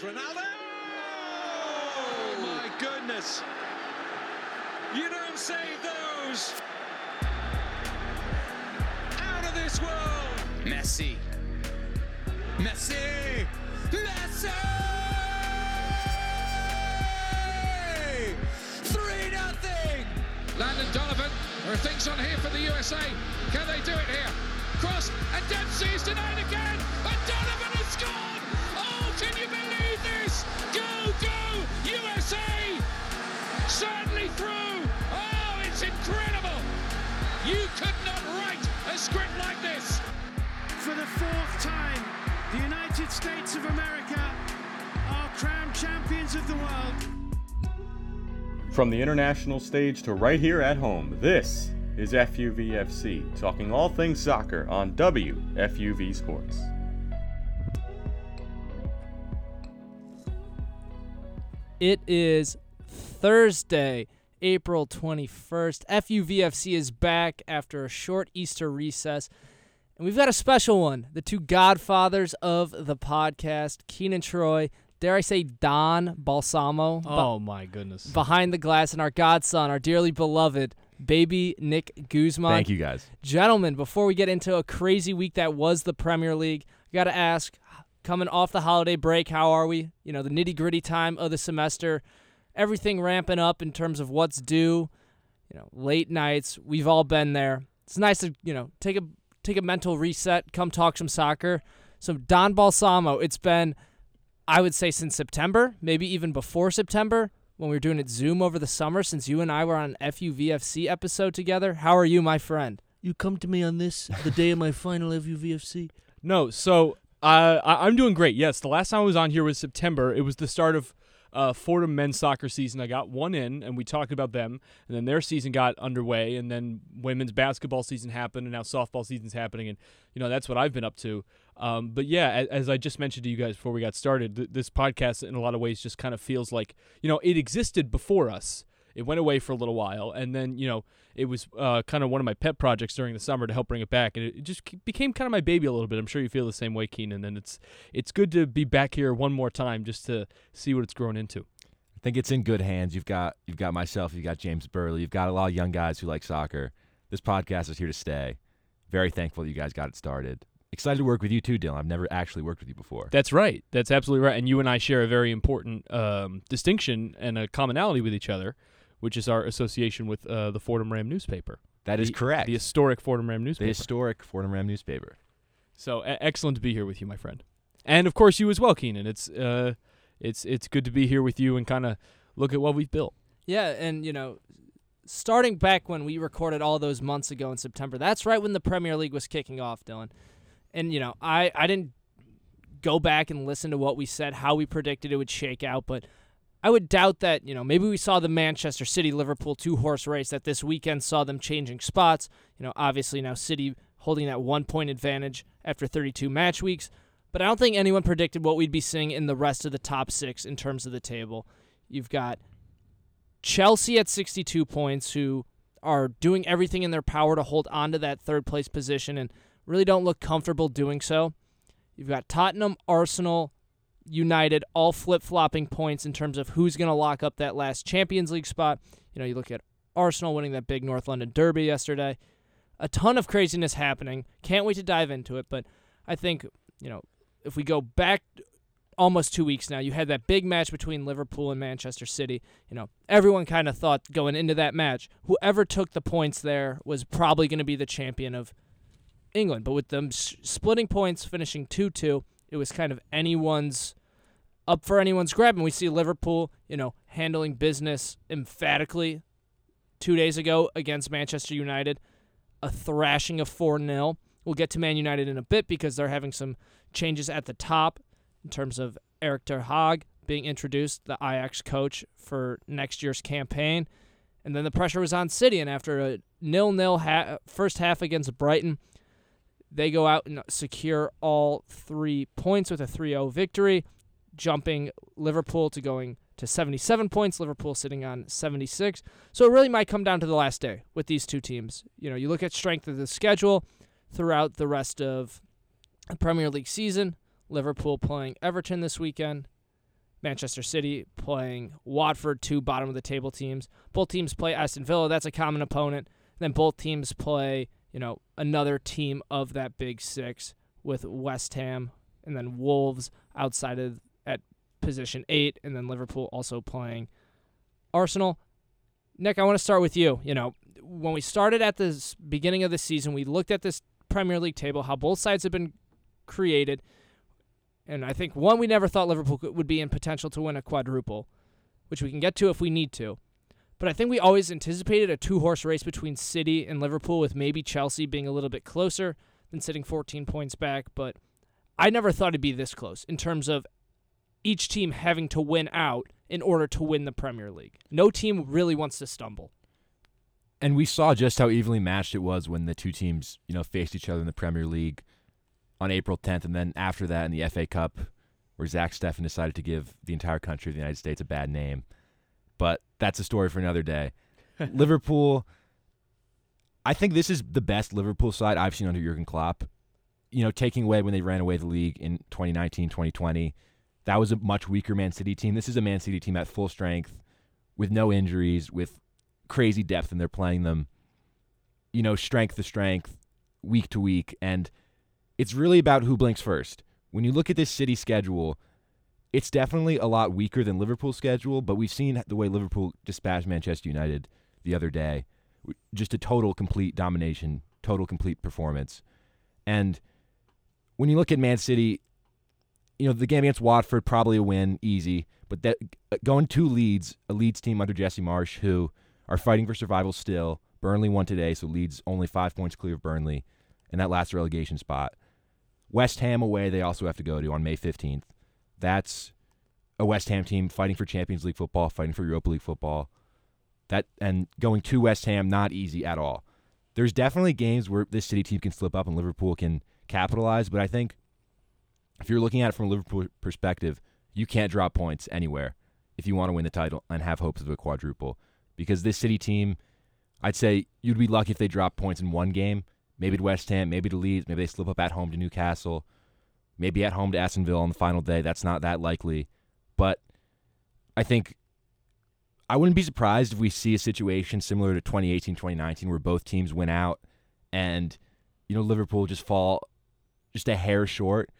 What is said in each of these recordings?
Here's Ronaldo. Oh my goodness. You don't save those. Out of this world. Messi. Messi. Messi. Three nothing. Landon Donovan. There are things on here for the USA. Can they do it here? Cross and Dempsey is denied again. And Donovan has scored. Oh, can you believe fourth time, the United States of America are crowned champions of the world. From the international stage to right here at home, this is FUVFC, talking all things soccer on WFUV Sports. It is Thursday, April 21st. FUVFC is back after a short Easter recess. And we've got a special one. The two godfathers of the podcast, Keenan Troy, dare I say Don Balsamo, Oh my goodness. behind the glass, and our godson, our dearly beloved baby Nick Guzman. Thank you guys. Gentlemen, before we get into a crazy week that was the Premier League, I got to ask, coming off the holiday break, how are we? You know, the nitty gritty time of the semester, everything ramping up in terms of what's due. You know, late nights. We've all been there. It's nice to you know take a take a mental reset, come talk some soccer. So Don Balsamo, it's been, I would say, since September, maybe even before September when we were doing it Zoom over the summer. Since you and I were on an FUVFC episode together, how are you, my friend? You come to me on this the day of my final FUVFC. No, so uh, I, I'm doing great. Yes, the last time I was on here was September. It was the start of uh, Fordham men's soccer season. I got one in, and we talked about them, and then their season got underway, and then women's basketball season happened, and now softball season's happening, and you know that's what I've been up to. Um, but yeah, as, as I just mentioned to you guys before we got started, th- this podcast in a lot of ways just kind of feels like you know it existed before us. It went away for a little while, and then you know it was uh, kind of one of my pet projects during the summer to help bring it back, and it, just became kind of my baby a little bit. I'm sure you feel the same way, Keenan, and it's it's good to be back here one more time just to see what it's grown into. I think it's in good hands. You've got you've got myself, you've got James Burley, you've got a lot of young guys who like soccer. This podcast is here to stay. Very thankful that you guys got it started. Excited to work with you too, Dylan. I've never actually worked with you before. That's right. That's absolutely right. And you and I share a very important um, distinction and a commonality with each other, which is our association with uh, the Fordham Ram newspaper. That is The- correct. The historic Fordham Ram newspaper. The newspaper. historic Fordham Ram newspaper. So e- excellent to be here with you, my friend, and of course you as well, Keenan. It's uh, it's it's good to be here with you and kind of look at what we've built. Yeah, and you know, starting back when we recorded all those months ago in September, that's right when the Premier League was kicking off, Dylan. And you know, I I didn't go back and listen to what we said, how we predicted it would shake out, but I would doubt that, you know, maybe we saw the Manchester City Liverpool two horse race that this weekend saw them changing spots. You know, obviously now City holding that one point advantage after 32 match weeks. But I don't think anyone predicted what we'd be seeing in the rest of the top six in terms of the table. You've got Chelsea at 62 points, who are doing everything in their power to hold on to that third place position and really don't look comfortable doing so. You've got Tottenham, Arsenal, United, all flip flopping points in terms of who's going to lock up that last Champions League spot. You know, you look at Arsenal winning that big North London derby yesterday. A ton of craziness happening. Can't wait to dive into it, but I think, you know, if we go back almost two weeks now, you had that big match between Liverpool and Manchester City. You know, everyone kind of thought going into that match, whoever took the points there was probably going to be the champion of England. But with them splitting points, finishing 2 2, it was kind of anyone's up for anyone's grab. And we see Liverpool, you know, handling business emphatically two days ago against Manchester United, a thrashing of 4 0. We'll get to Man United in a bit because they're having some changes at the top in terms of Eric Ter Hag being introduced, the Ajax coach for next year's campaign. And then the pressure was on City, and after a nil-nil ha- first half against Brighton, they go out and secure all three points with a 3-0 victory, jumping Liverpool to going to 77 points. Liverpool sitting on 76. So it really might come down to the last day with these two teams. You know, you look at strength of the schedule throughout the rest of the Premier League season. Liverpool playing Everton this weekend. Manchester City playing Watford, two bottom of the table teams. Both teams play Aston Villa, that's a common opponent. Then both teams play, you know, another team of that big six with West Ham and then Wolves outside of position eight, and then Liverpool also playing Arsenal. Nick, I want to start with you. You know, when we started at the beginning of the season, we looked at this Premier League table, how both sides have been created. And I think one, we never thought Liverpool would be in potential to win a quadruple, which we can get to if we need to. But I think we always anticipated a two horse race between City and Liverpool, with maybe Chelsea being a little bit closer than sitting 14 points back. But I never thought it'd be this close in terms of each team having to win out in order to win the Premier League. No team really wants to stumble. And we saw just how evenly matched it was when the two teams, you know, faced each other in the Premier League on April 10th, and then after that in the FA Cup, where Zach Steffen decided to give the entire country of the United States a bad name. But that's a story for another day. Liverpool, I think this is the best Liverpool side I've seen under Jurgen Klopp. You know, taking away when they ran away the league in 2019, 2020, that was a much weaker Man City team. This is a Man City team at full strength, with no injuries, with crazy depth, and they're playing them, you know, strength to strength, week to week, and it's really about who blinks first. When you look at this City schedule, it's definitely a lot weaker than Liverpool's schedule, but we've seen the way Liverpool dispatched Manchester United the other day. Just a total complete domination, total complete performance. And when you look at Man City, you know, the game against Watford probably a win, easy, but that uh, going to Leeds, a Leeds team under Jesse Marsh who are fighting for survival still. Burnley won today, so Leeds only 5 points clear of Burnley in that last relegation spot. West Ham away, they also have to go to on May 15th. That's a West Ham team fighting for Champions League football, fighting for Europa League football. That and going to West Ham not easy at all. There's definitely games where this City team can slip up and Liverpool can capitalize, but I think if you're looking at it from a Liverpool perspective, you can't drop points anywhere if you want to win the title and have hopes of a quadruple. Because this City team, I'd say you'd be lucky if they drop points in one game maybe to West Ham, maybe to Leeds, maybe they slip up at home to Newcastle, maybe at home to Aston Villa on the final day. That's not that likely. But I think I wouldn't be surprised if we see a situation similar to 2018, 2019, where both teams win out and, you know, Liverpool just fall just a hair short.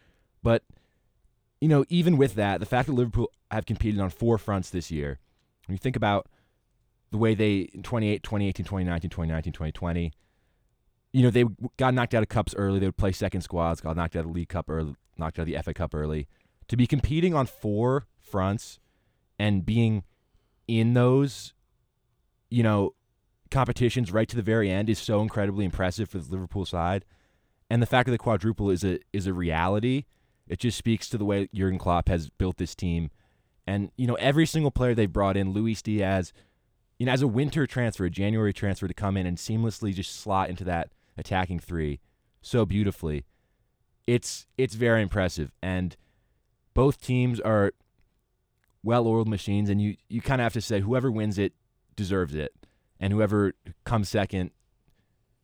But, you know, even with that, the fact that Liverpool have competed on four fronts this year, when you think about the way they in 2018, 2019, 2019, 2020, you know, they got knocked out of cups early. They would play second squads, got knocked out of the League Cup early, knocked out of the FA Cup early. To be competing on four fronts and being in those, you know, competitions right to the very end is so incredibly impressive for the Liverpool side. And the fact that the quadruple is a is a reality, it just speaks to the way Jurgen Klopp has built this team. And you know, every single player they've brought in, Luis Diaz, you know, as a winter transfer, a January transfer to come in and seamlessly just slot into that attacking three so beautifully. It's it's very impressive, and both teams are well-oiled machines, and you you kind of have to say whoever wins it deserves it, and whoever comes second,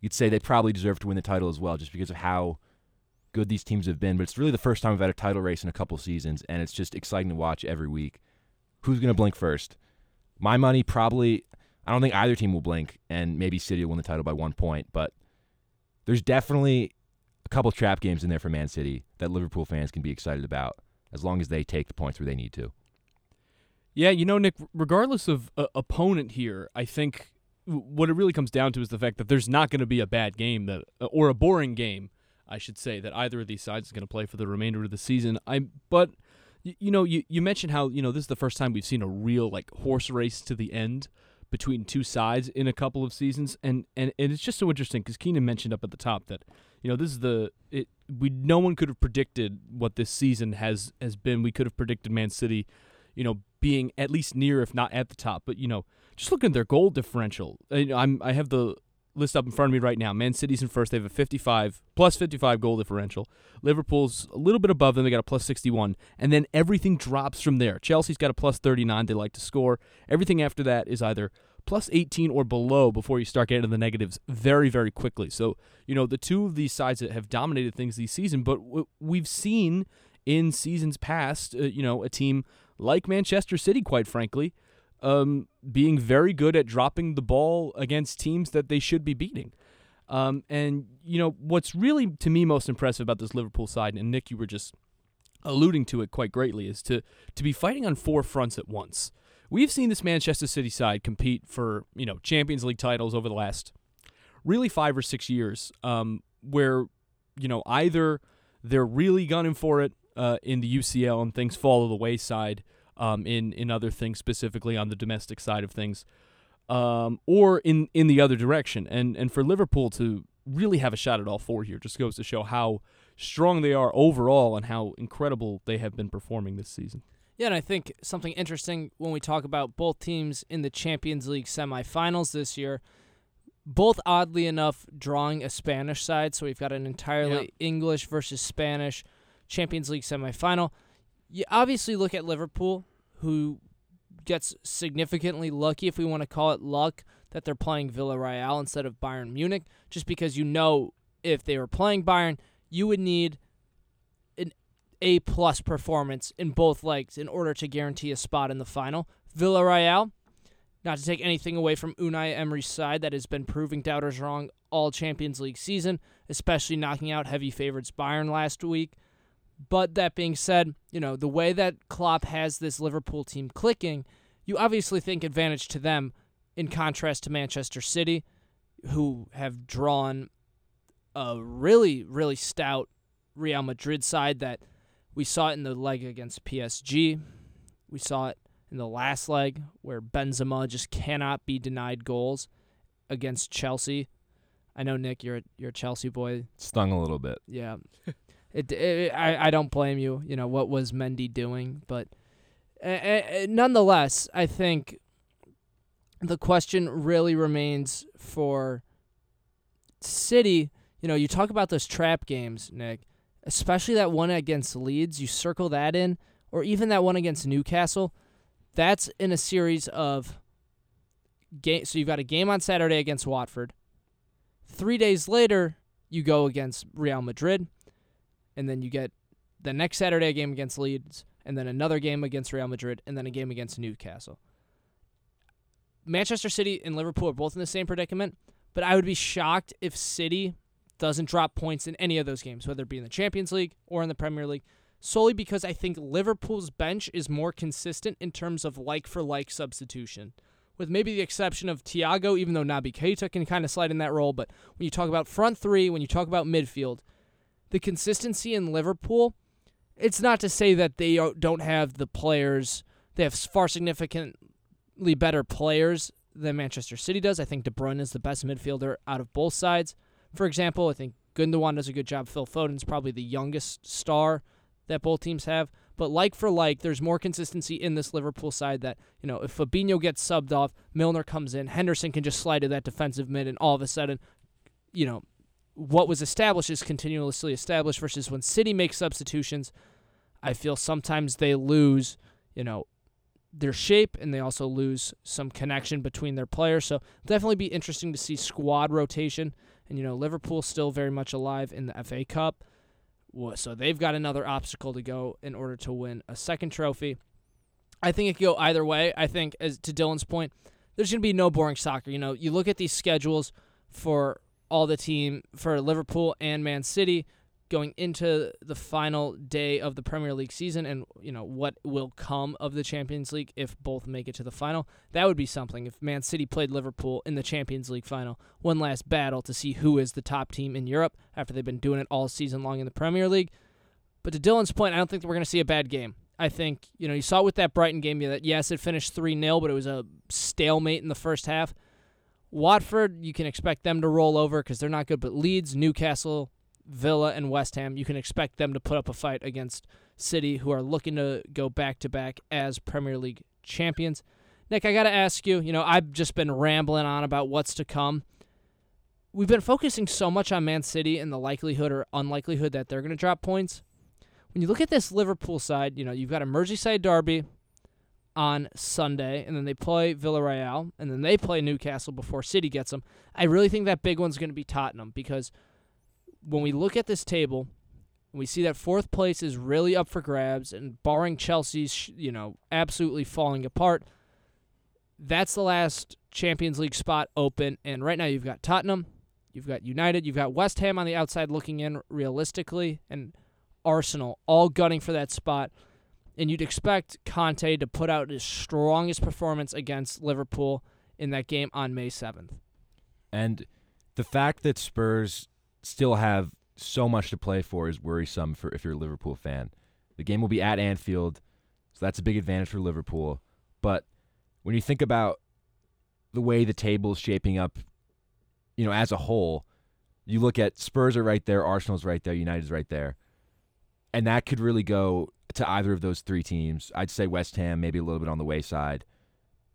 you'd say they probably deserve to win the title as well, just because of how good these teams have been. But it's really the first time we've had a title race in a couple seasons, and it's just exciting to watch every week. Who's going to blink first? My money probably. I don't think either team will blink, and maybe City will win the title by one point, but there's definitely a couple trap games in there for Man City that Liverpool fans can be excited about as long as they take the points where they need to. Yeah, you know, Nick, regardless of uh, opponent here, I think what it really comes down to is the fact that there's not going to be a bad game that uh, or a boring game, I should say, that either of these sides is going to play for the remainder of the season. I but you know, you you mentioned how, you know, this is the first time we've seen a real like horse race to the end between two sides in a couple of seasons, and and, and it's just so interesting because Keenan mentioned up at the top that you know this is the it we no one could have predicted what this season has has been. We could have predicted Man City, you know, being at least near if not at the top, but you know, just looking at their goal differential. I'm I have the list up in front of me right now. Man City's in first. They have a 55 plus 55 goal differential. Liverpool's a little bit above them. They got a plus 61, and then everything drops from there. Chelsea's got a plus 39. They like to score. Everything after that is either plus 18 or below before you start getting to the negatives very very quickly. So you know the two of these sides that have dominated things this season, but we've seen in seasons past, uh, you know, a team like Manchester City, quite frankly, um, being very good at dropping the ball against teams that they should be beating. Um, and you know what's really to me most impressive about this Liverpool side, and Nick, you were just alluding to it quite greatly, is to to be fighting on four fronts at once. We've seen this Manchester City side compete for you know Champions League titles over the last really five or six years, um, where you know either they're really gunning for it uh, in the UCL and things fall to the wayside um, in in other things, specifically on the domestic side of things, um, or in in the other direction. And and for Liverpool to really have a shot at all four here just goes to show how strong they are overall and how incredible they have been performing this season. Yeah, and I think something interesting when we talk about both teams in the Champions League semifinals this year, both oddly enough drawing a Spanish side. So we've got an entirely English versus Spanish Champions League semifinal. You obviously look at Liverpool, who gets significantly lucky, if we want to call it luck, that they're playing Villarreal instead of Bayern Munich, just because you know if they were playing Bayern, you would need an A plus performance in both legs in order to guarantee a spot in the final. Villarreal, not to take anything away from Unai Emery's side that has been proving doubters wrong all Champions League season, especially knocking out heavy favorites Bayern last week. But that being said, you know, the way that Klopp has this Liverpool team clicking, you obviously think advantage to them in contrast to Manchester City, who have drawn a really, really stout Real Madrid side that we saw it in the leg against PSG. We saw it in the last leg where Benzema just cannot be denied goals against Chelsea. I know Nick, you're a, you're a Chelsea boy. Stung a little bit. Yeah. It, it, I, I don't blame you. You know, what was Mendy doing? But uh, nonetheless, I think the question really remains for City. You know, you talk about those trap games, Nick, especially that one against Leeds. You circle that in, or even that one against Newcastle. That's in a series of game. So you've got a game on Saturday against Watford. Three days later, you go against Real Madrid and then you get the next Saturday game against Leeds, and then another game against Real Madrid, and then a game against Newcastle. Manchester City and Liverpool are both in the same predicament, but I would be shocked if City doesn't drop points in any of those games, whether it be in the Champions League or in the Premier League, solely because I think Liverpool's bench is more consistent in terms of like for like substitution. With maybe the exception of Thiago, even though Naby Keita can kind of slide in that role, but when you talk about front three, when you talk about midfield, the consistency in Liverpool, it's not to say that they don't have the players. They have far significantly better players than Manchester City does. I think De Bruyne is the best midfielder out of both sides. For example, I think Gundogan does a good job. Phil Foden's probably the youngest star that both teams have. But like for like, there's more consistency in this Liverpool side that, you know, if Fabinho gets subbed off, Milner comes in, Henderson can just slide to that defensive mid, and all of a sudden, you know, what was established is continuously established versus when City makes substitutions, I feel sometimes they lose, you know, their shape and they also lose some connection between their players. So definitely be interesting to see squad rotation. And you know, Liverpool still very much alive in the FA Cup. So they've got another obstacle to go in order to win a second trophy. I think it could go either way. I think as to Dylan's point, there's going to be no boring soccer. You know, you look at these schedules for all the team for Liverpool and Man City going into the final day of the Premier League season and you know what will come of the Champions League if both make it to the final. That would be something if Man City played Liverpool in the Champions League final. One last battle to see who is the top team in Europe after they've been doing it all season long in the Premier League. But to Dylan's point, I don't think we're going to see a bad game. I think, you know, you saw with that Brighton game that yes, it finished 3-0, but it was a stalemate in the first half. Watford, you can expect them to roll over because they're not good, but Leeds, Newcastle, Villa, and West Ham, you can expect them to put up a fight against City, who are looking to go back to back as Premier League champions. Nick, I got to ask you, you know, I've just been rambling on about what's to come. We've been focusing so much on Man City and the likelihood or unlikelihood that they're going to drop points. When you look at this Liverpool side, you know, you've got a Merseyside derby on Sunday, and then they play Villarreal, and then they play Newcastle before City gets them. I really think that big one's going to be Tottenham because when we look at this table, we see that fourth place is really up for grabs, and barring Chelsea's, you know, absolutely falling apart, that's the last Champions League spot open. And right now you've got Tottenham, you've got United, you've got West Ham on the outside looking in realistically, and Arsenal all gunning for that spot. And you'd expect Conte to put out his strongest performance against Liverpool in that game on May 7th. And the fact that Spurs still have so much to play for is worrisome for if you're a Liverpool fan. The game will be at Anfield, so that's a big advantage for Liverpool. But when you think about the way the table is shaping up, you know, as a whole, you look at Spurs are right there, Arsenal's right there, United's right there. And that could really go to either of those three teams. I'd say West Ham maybe a little bit on the wayside.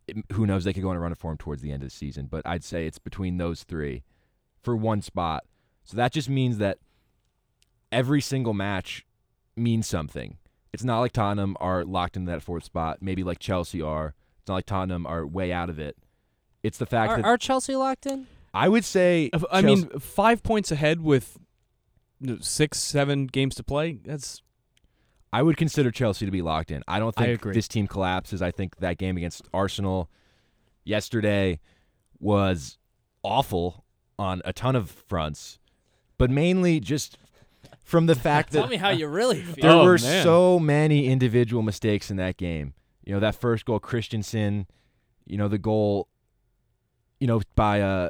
It, who knows? They could go on a run of form towards the end of the season, but I'd say it's between those three for one spot. So that just means that every single match means something. It's not like Tottenham are locked into that fourth spot, maybe like Chelsea are. It's not like Tottenham are way out of it. It's the fact Are, that are Chelsea locked in? I would say I Chelsea- mean, five points ahead with six, seven games to play. That's I would consider Chelsea to be locked in. I don't think agree. this team collapses. I think that game against Arsenal yesterday was awful on a ton of fronts, but mainly just from the fact that Tell me how you really feel. there Oh, were man. so many individual mistakes in that game. You know, that first goal, Christensen, you know, the goal, you know, by uh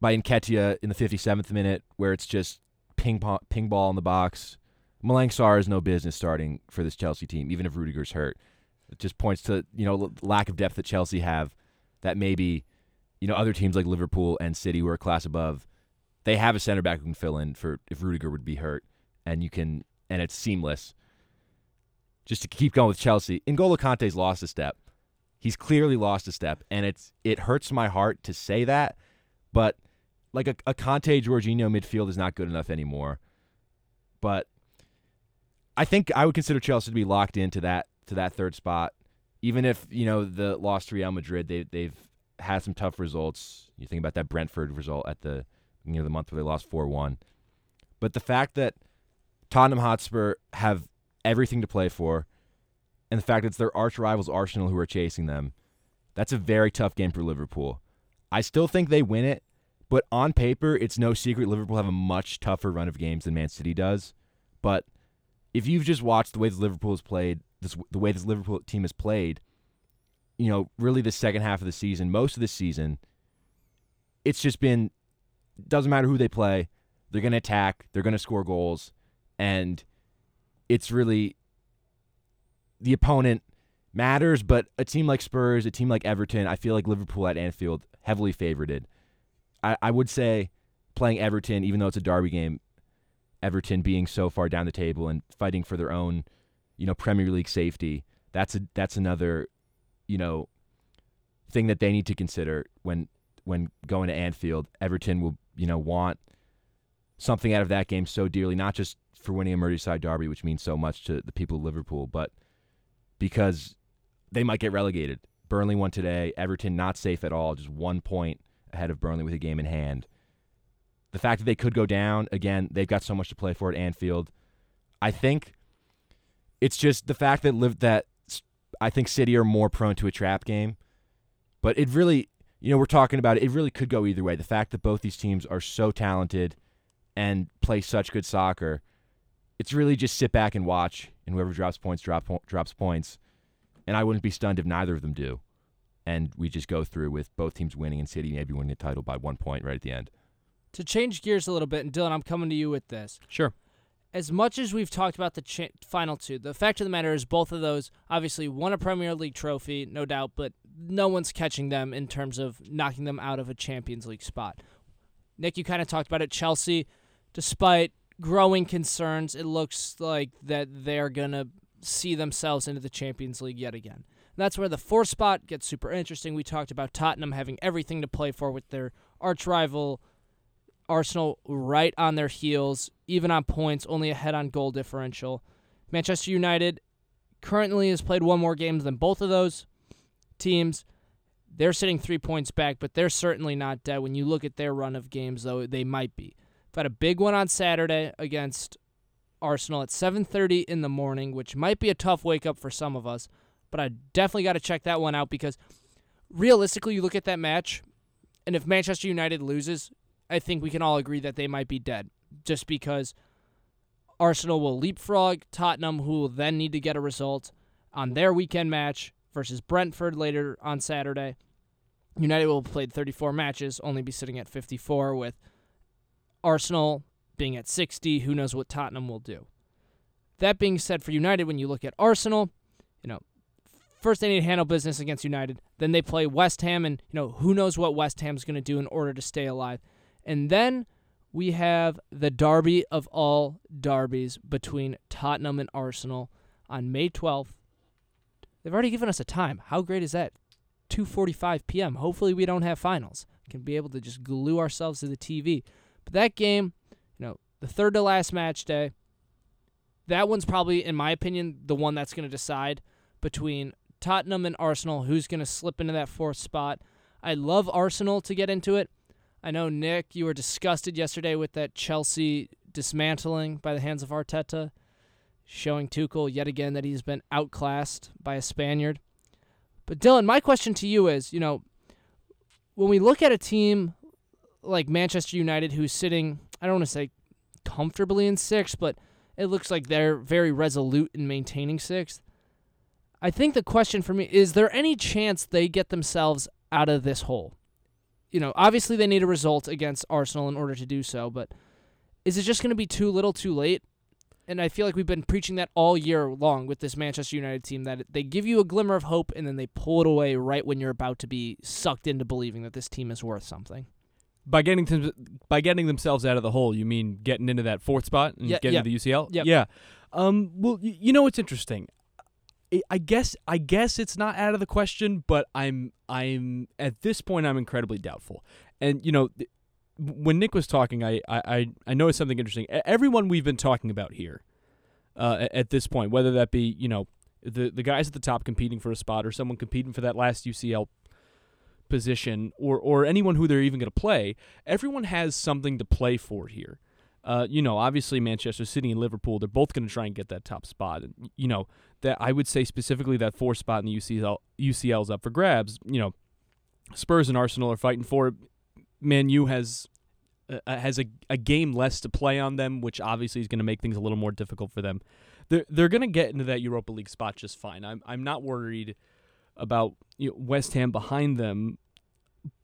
by Nketiah in the 57th minute where it's just ping pong, ping ball in the box. Malang Sarr has no business starting for this Chelsea team, even if Rudiger's hurt. It just points to, you know, lack of depth that Chelsea have that maybe, you know, other teams like Liverpool and City who are a class above, they have a center back who can fill in for if Rudiger would be hurt and you can and it's seamless. Just to keep going with Chelsea, N'Golo Kante's lost a step. He's clearly lost a step, and it's it hurts my heart to say that, but like a, a Kante Jorginho midfield is not good enough anymore. But I think I would consider Chelsea to be locked into that to that third spot, even if you know the loss to Real Madrid. They they've had some tough results. You think about that Brentford result at the beginning of the month where they lost four one, but the fact that Tottenham Hotspur have everything to play for, and the fact that it's their arch rivals Arsenal who are chasing them, that's a very tough game for Liverpool. I still think they win it, but on paper, it's no secret Liverpool have a much tougher run of games than Man City does. But if you've just watched the way this Liverpool has played, this the way this Liverpool team has played, you know, really the second half of the season, most of the season, it's just been doesn't matter who they play, they're going to attack, they're going to score goals, and it's really the opponent matters, but a team like Spurs, a team like Everton, I feel like Liverpool at Anfield heavily favorited. I, I would say playing Everton, even though it's a derby game, Everton being so far down the table and fighting for their own, you know, Premier League safety, that's a that's another, you know, thing that they need to consider when when going to Anfield. Everton will, you know, want something out of that game so dearly, not just for winning a Merseyside derby, which means so much to the people of Liverpool, but because they might get relegated. Burnley won today. Everton not safe at all, just one point ahead of Burnley with a game in hand. The fact that they could go down, again, they've got so much to play for at Anfield. I think it's just the fact that live that I think City are more prone to a trap game. But it really, you know, we're talking about it, it really could go either way. The fact that both these teams are so talented and play such good soccer, it's really just sit back and watch, and whoever drops points drop drops points. And I wouldn't be stunned if neither of them do. And we just go through with both teams winning and City maybe winning the title by one point right at the end. To change gears a little bit, and Dylan, I'm coming to you with this. sure. As much as we've talked about the cha- final two, the fact of the matter is both of those obviously won a Premier League trophy, no doubt, but no one's catching them in terms of knocking them out of a Champions League spot. Nick, you kind of talked about it. Chelsea, despite growing concerns, it looks like that they're going to see themselves into the Champions League yet again. And that's where the fourth spot gets super interesting. We talked about Tottenham having everything to play for with their arch rival Arsenal right on their heels, even on points, only ahead on goal differential. Manchester United currently has played one more game than both of those teams. They're sitting three points back, but they're certainly not dead. When you look at their run of games, though, they might be. Got a big one on Saturday against Arsenal at 7:30 in the morning, which might be a tough wake up for some of us, but I definitely got to check that one out because realistically, you look at that match, and if Manchester United loses, I think we can all agree that they might be dead, just because Arsenal will leapfrog Tottenham, who will then need to get a result on their weekend match versus Brentford later on Saturday. United will have played 34 matches, only be sitting at 54 with Arsenal being at 60. Who knows what Tottenham will do? That being said, for United, when you look at Arsenal, you know, first they need to handle business against United. Then they play West Ham, and you know who knows what West Ham's going to do in order to stay alive. And then we have the derby of all derbies between Tottenham and Arsenal on May 12th. They've already given us a time. How great is that? 2:45 p.m. Hopefully we don't have finals. We can be able to just glue ourselves to the TV. But that game, you know, the third to last match day, that one's probably in my opinion the one that's going to decide between Tottenham and Arsenal who's going to slip into that fourth spot. I love Arsenal to get into it. I know Nick, you were disgusted yesterday with that Chelsea dismantling by the hands of Arteta, showing Tuchel yet again that he's been outclassed by a Spaniard. But Dylan, my question to you is, you know, when we look at a team like Manchester United who's sitting, I don't want to say comfortably in sixth, but it looks like they're very resolute in maintaining sixth. I think the question for me is there any chance they get themselves out of this hole? You know, obviously they need a result against Arsenal in order to do so, but is it just going to be too little too late? And I feel like we've been preaching that all year long with this Manchester United team that they give you a glimmer of hope and then they pull it away right when you're about to be sucked into believing that this team is worth something. By getting by getting themselves out of the hole, you mean getting into that fourth spot and Yeah, getting yeah. to the UCL? Yep. Yeah. Um. Well, you know what's interesting. I- guess I guess it's not out of the question, but I'm I'm at this point I'm incredibly doubtful. And you know, when Nick was talking, I I I- noticed something interesting. Everyone we've been talking about here, uh, at this point, whether that be you know the the guys at the top competing for a spot or someone competing for that last UCL position or or anyone who they're even going to play, everyone has something to play for here. Uh, you know, obviously Manchester City and Liverpool, they're both going to try and get that top spot. And you know that I would say specifically that fourth spot in the UCL is up for grabs. You know, Spurs and Arsenal are fighting for it. Man U has uh, has a, a game less to play on them, which obviously is going to make things a little more difficult for them. They're they're going to get into that Europa League spot just fine. I'm I'm not worried about you know, West Ham behind them,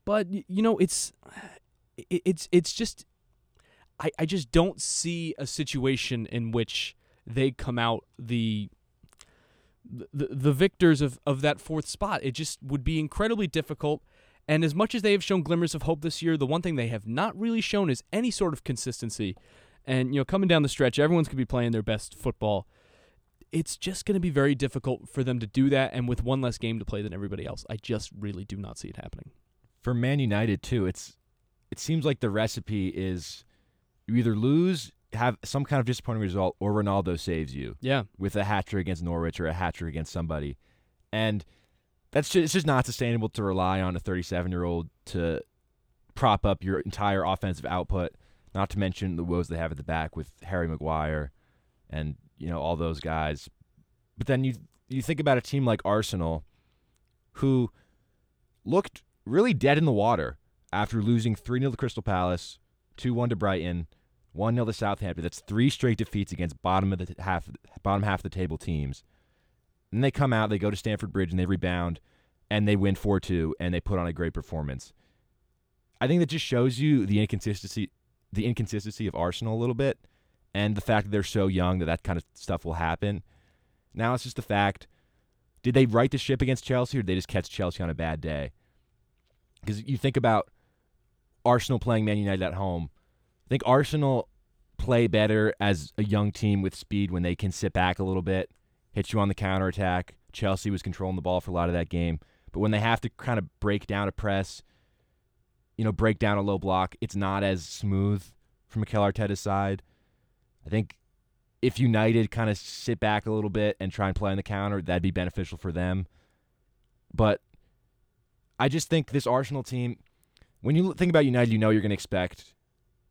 but you know it's it, it's it's just I I just don't see a situation in which they come out the the, the victors of, of that fourth spot. It just would be incredibly difficult. And as much as they have shown glimmers of hope this year, the one thing they have not really shown is any sort of consistency. And you know, coming down the stretch, everyone's going to be playing their best football. It's just going to be very difficult for them to do that, and with one less game to play than everybody else, I just really do not see it happening. For Man United too, it's it seems like the recipe is you either lose, have some kind of disappointing result, or Ronaldo saves you Yeah, with a hat trick against Norwich or a hat trick against somebody, and that's just, it's just not sustainable to rely on a 37 year old to prop up your entire offensive output. Not to mention the woes they have at the back with Harry Maguire and you know all those guys. But then you you think about a team like Arsenal, who looked really dead in the water after losing 3 0 to Crystal Palace, 2 1 to Brighton, 1 0 to Southampton. That's three straight defeats against bottom of the half bottom half of the table teams. And they come out, they go to Stamford Bridge and they rebound and they win 4 2 and they put on a great performance. I think that just shows you the inconsistency the inconsistency of Arsenal a little bit and the fact that they're so young that that kind of stuff will happen. Now it's just the fact did they right the ship against Chelsea or did they just catch Chelsea on a bad day? Because you think about Arsenal playing Man United at home. I think Arsenal play better as a young team with speed when they can sit back a little bit, hit you on the counter attack. Chelsea was controlling the ball for a lot of that game. But when they have to kind of break down a press, you know, break down a low block, it's not as smooth from Mikel Arteta's side. I think if United kind of sit back a little bit and try and play on the counter, that'd be beneficial for them. But I just think this Arsenal team, when you think about United, you know you're going to expect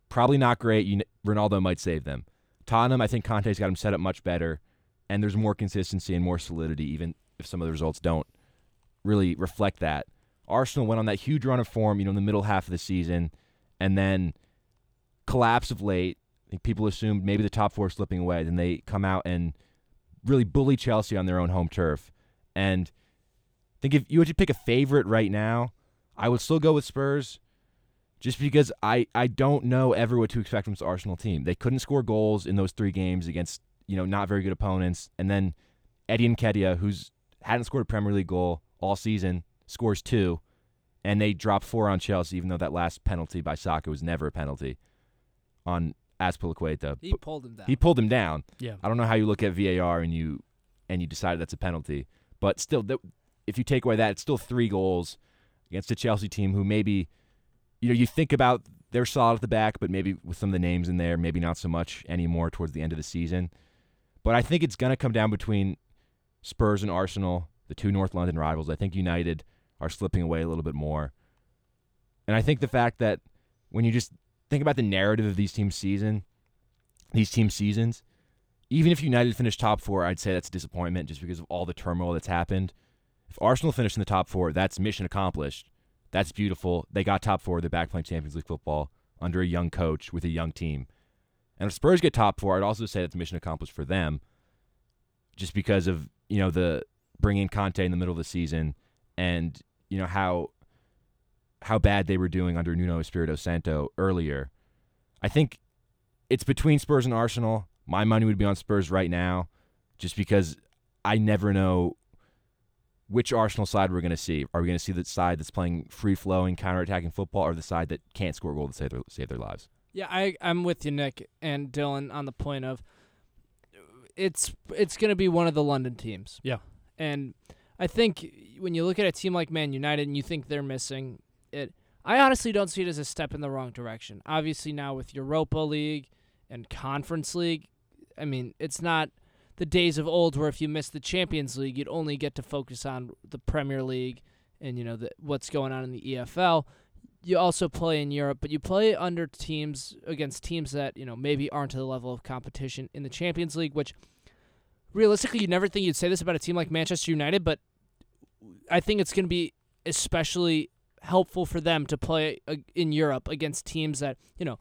probably not great. You, Ronaldo might save them. Tottenham, I think Conte's got him set up much better, and there's more consistency and more solidity, even if some of the results don't really reflect that. Arsenal went on that huge run of form, you know, in the middle half of the season, and then collapse of late. I think people assumed maybe the top four slipping away. Then they come out and really bully Chelsea on their own home turf. And I think if you had to pick a favorite right now, I would still go with Spurs just because I, I don't know ever what to expect from this Arsenal team. They couldn't score goals in those three games against, you know, not very good opponents. And then Eddie Nketiah, who's hadn't scored a Premier League goal all season, scores two, and they drop four on Chelsea, even though that last penalty by Saka was never a penalty on Azpilicueta. He pulled him down. He pulled him down. Yeah. I don't know how you look at VAR and you and you decide that's a penalty, but still, th- if you take away that, it's still three goals against a Chelsea team who maybe, you know, you think about they're solid at the back, but maybe with some of the names in there, maybe not so much anymore towards the end of the season. But I think it's going to come down between Spurs and Arsenal, the two North London rivals. I think United are slipping away a little bit more. And I think the fact that when you just think about the narrative of these teams' season, these team seasons, even if United finished top four, I'd say that's a disappointment just because of all the turmoil that's happened. If Arsenal finished in the top four, that's mission accomplished. That's beautiful. They got top four. They're back playing Champions League football under a young coach with a young team. And if Spurs get top four, I'd also say that's mission accomplished for them, just because of you know the bringing Conte in the middle of the season and you know how how bad they were doing under Nuno Espirito Santo earlier. I think it's between Spurs and Arsenal. My money would be on Spurs right now, just because I never know which Arsenal side we're going to see. Are we going to see the side that's playing free flowing, counter attacking football, or the side that can't score a goal to save their save their lives? Yeah, I I'm with you, Nick and Dylan, on the point of it's it's going to be one of the London teams. Yeah. and I think when you look at a team like Man United and you think they're missing it, I honestly don't see it as a step in the wrong direction. Obviously, now with Europa League and Conference League, I mean, it's not the days of old where if you missed the Champions League, you'd only get to focus on the Premier League and you know the, what's going on in the EFL. You also play in Europe, but you play under teams against teams that you know maybe aren't to the level of competition in the Champions League, which realistically you never think you'd say this about a team like Manchester United, but I think it's going to be especially helpful for them to play uh, in Europe against teams that you know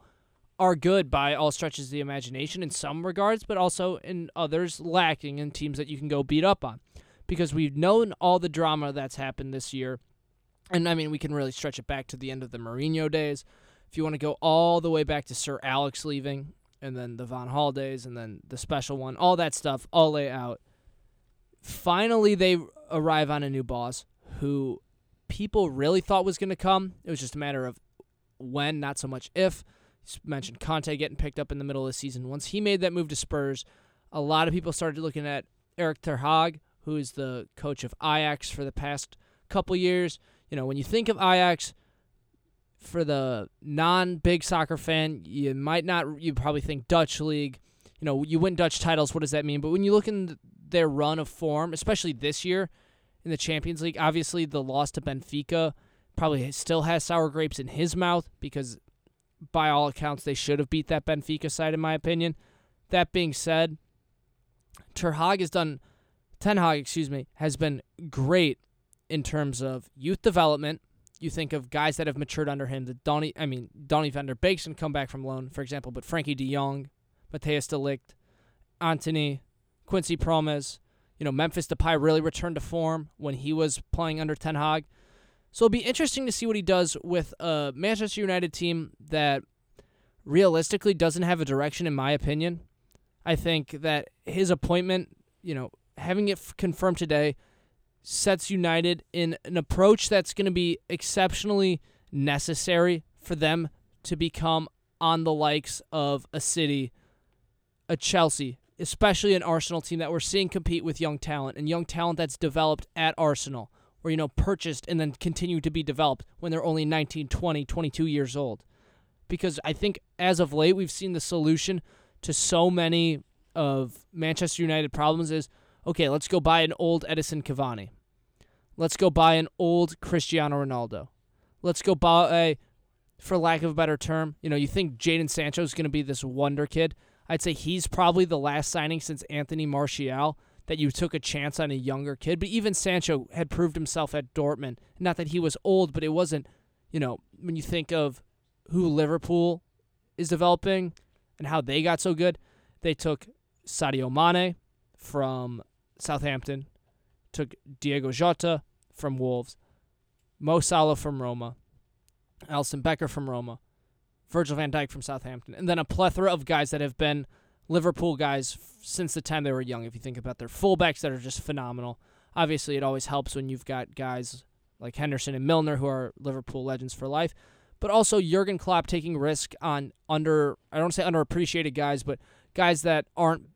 are good by all stretches of the imagination in some regards, but also in others lacking in teams that you can go beat up on. Because we've known all the drama that's happened this year, and I mean we can really stretch it back to the end of the Mourinho days. If you want to go all the way back to Sir Alex leaving, and then the Van Gaal days, and then the special one, all that stuff, all lay out. Finally, they arrive on a new boss who people really thought was going to come. It was just a matter of when, not so much if. Mentioned Conte getting picked up in the middle of the season. Once he made that move to Spurs, a lot of people started looking at Eric Ter Hag, who is the coach of Ajax for the past couple years. You know, when you think of Ajax, for the non-big soccer fan, you might not. You probably think Dutch league. You know, you win Dutch titles. What does that mean? But when you look in their run of form, especially this year in the Champions League, obviously the loss to Benfica probably still has sour grapes in his mouth because, by all accounts, they should have beat that Benfica side, in my opinion. That being said, Ter Hag has done. Ten Hag, excuse me, has been great in terms of youth development you think of guys that have matured under him. The Donny, I mean Donny van der Beek's can come back from loan, for example, but Frenkie De Jong, Matthias de Ligt, Antony, Quincy Promes, you know Memphis Depay really returned to form when he was playing under Ten Hag. So it'll be interesting to see what he does with a Manchester United team that realistically doesn't have a direction, in my opinion. I think that his appointment, you know, having it f- confirmed today sets United in an approach that's going to be exceptionally necessary for them to become on the likes of a City, a Chelsea, especially an Arsenal team that we're seeing compete with young talent and young talent that's developed at Arsenal or you know purchased and then continue to be developed when they're only 19, 20, 22 years old. Because I think as of late we've seen the solution to so many of Manchester United problems is okay, let's go buy an old Edinson Cavani. Let's go buy an old Cristiano Ronaldo. Let's go buy, for lack of a better term, you know, you think Jadon Sancho is going to be this wonder kid. I'd say he's probably the last signing since Anthony Martial that you took a chance on a younger kid. But even Sancho had proved himself at Dortmund. Not that he was old, but it wasn't, you know, when you think of who Liverpool is developing and how they got so good, they took Sadio Mane from Southampton, took Diego Jota from Wolves, Mo Salah from Roma, Alisson Becker from Roma, Virgil van Dijk from Southampton, and then a plethora of guys that have been Liverpool guys since the time they were young. If you think about their fullbacks that are just phenomenal. Obviously, it always helps when you've got guys like Henderson and Milner who are Liverpool legends for life, but also Jurgen Klopp taking risk on under I don't say underappreciated guys, but guys that aren't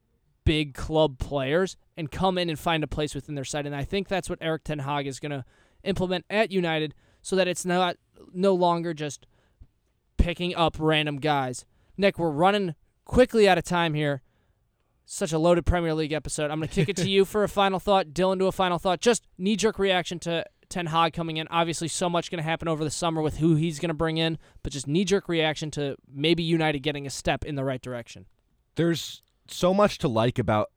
big club players and come in and find a place within their side. And I think that's what Eric Ten Hag is going to implement at United so that it's not no longer just picking up random guys. Nick, we're running quickly out of time here. Such a loaded Premier League episode. I'm going to kick it to you for a final thought. Dylan, to a final thought. Just knee jerk reaction to Ten Hag coming in. Obviously, so much going to happen over the summer with who he's going to bring in, but just knee jerk reaction to maybe United getting a step in the right direction. There's so much to like about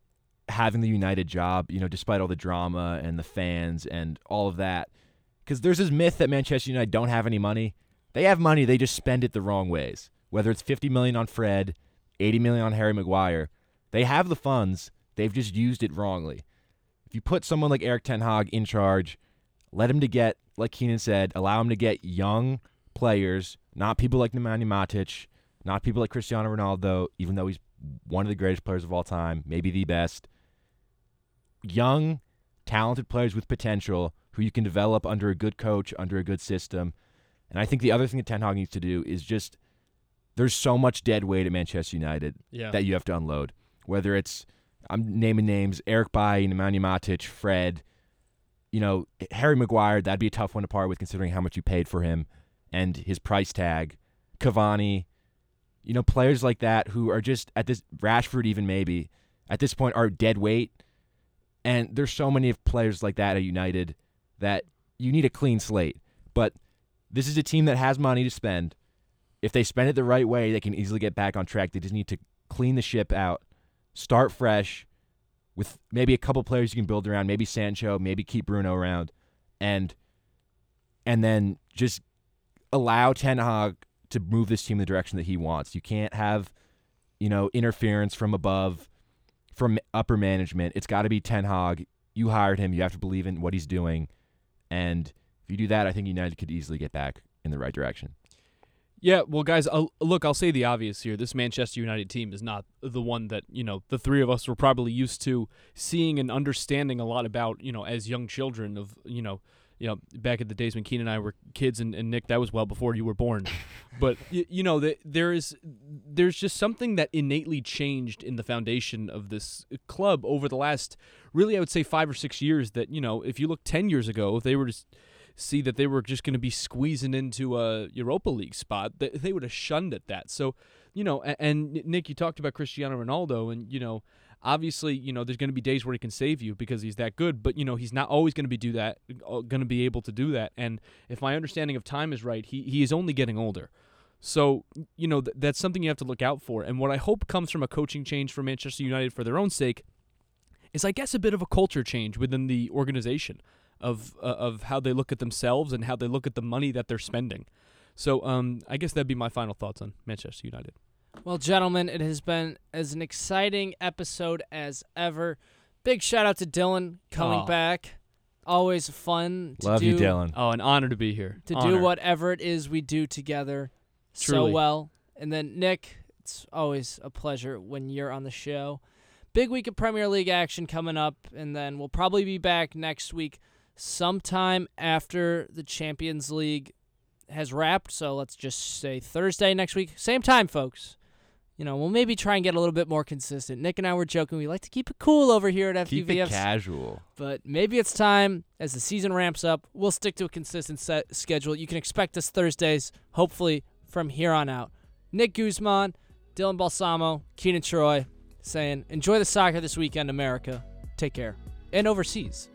having the United job, you know, despite all the drama and the fans and all of that. Because there's this myth that Manchester United don't have any money. They have money, they just spend it the wrong ways. Whether it's 50 million on Fred, 80 million on Harry Maguire, they have the funds, they've just used it wrongly. If you put someone like Eric Ten Hag in charge, let him to get, like Keenan said, allow him to get young players, not people like Nemanja Matic, not people like Cristiano Ronaldo, even though he's one of the greatest players of all time, maybe the best. Young, talented players with potential who you can develop under a good coach, under a good system. And I think the other thing that Ten Hag needs to do is just there's so much dead weight at Manchester United Yeah. that you have to unload. Whether it's I'm naming names, Eric Bailly, Nemanja Matic, Fred, you know, Harry Maguire, that'd be a tough one to part with considering how much you paid for him and his price tag. Cavani, you know, players like that who are just at this Rashford even maybe at this point are dead weight. And there's so many of players like that at United that you need a clean slate. But this is a team that has money to spend. If they spend it the right way, they can easily get back on track. They just need to clean the ship out, start fresh with maybe a couple players you can build around, maybe Sancho, maybe keep Bruno around, and and then just allow Ten Hag to move this team in the direction that he wants. You can't have, you know, interference from above, from upper management. It's got to be Ten Hag. You hired him. You have to believe in what he's doing, and if you do that, I think United could easily get back in the right direction. Yeah, well, guys, I'll, look, I'll say the obvious here. This Manchester United team is not the one that you know the three of us were probably used to seeing and understanding a lot about. You know, as young children of you know, you know, back in the days when Keen and I were kids, and, and Nick, that was well before you were born. but y- you know, the, there is there's just something that innately changed in the foundation of this club over the last, really, I would say five or six years. That you know, if you look ten years ago, they were just see that they were just going to be squeezing into a Europa League spot, they, they would have shunned at that. So, you know, and, and Nick, you talked about Cristiano Ronaldo, and you know, obviously, you know, there's going to be days where he can save you because he's that good, but you know, he's not always going to be do that, uh, going to be able to do that. And if my understanding of time is right, he he is only getting older. So, you know, th- that's something you have to look out for. And what I hope comes from a coaching change for Manchester United for their own sake is, I guess, a bit of a culture change within the organization of uh, of how they look at themselves and how they look at the money that they're spending. So, um, I guess that'd be my final thoughts on Manchester United. Well, gentlemen, it has been as an exciting episode as ever. Big shout out to Dylan coming Aw. back. Always fun to Love do, you, Dylan. Oh, an honor to be here. to Honor. do whatever it is we do together so well. And then Nick, it's always a pleasure when you're on the show. Big week of Premier League action coming up, and then we'll probably be back next week sometime after the Champions League has wrapped. So let's just say Thursday next week. Same time, folks. You know, we'll maybe try and get a little bit more consistent. Nick and I were joking. We like to keep it cool over here at Keep it casual. But maybe it's time as the season ramps up. We'll stick to a consistent set schedule. You can expect us Thursdays, hopefully from here on out. Nick Guzman, Dylan Balsamo, Keenan Troy saying, enjoy the soccer this weekend, America. Take care. And overseas.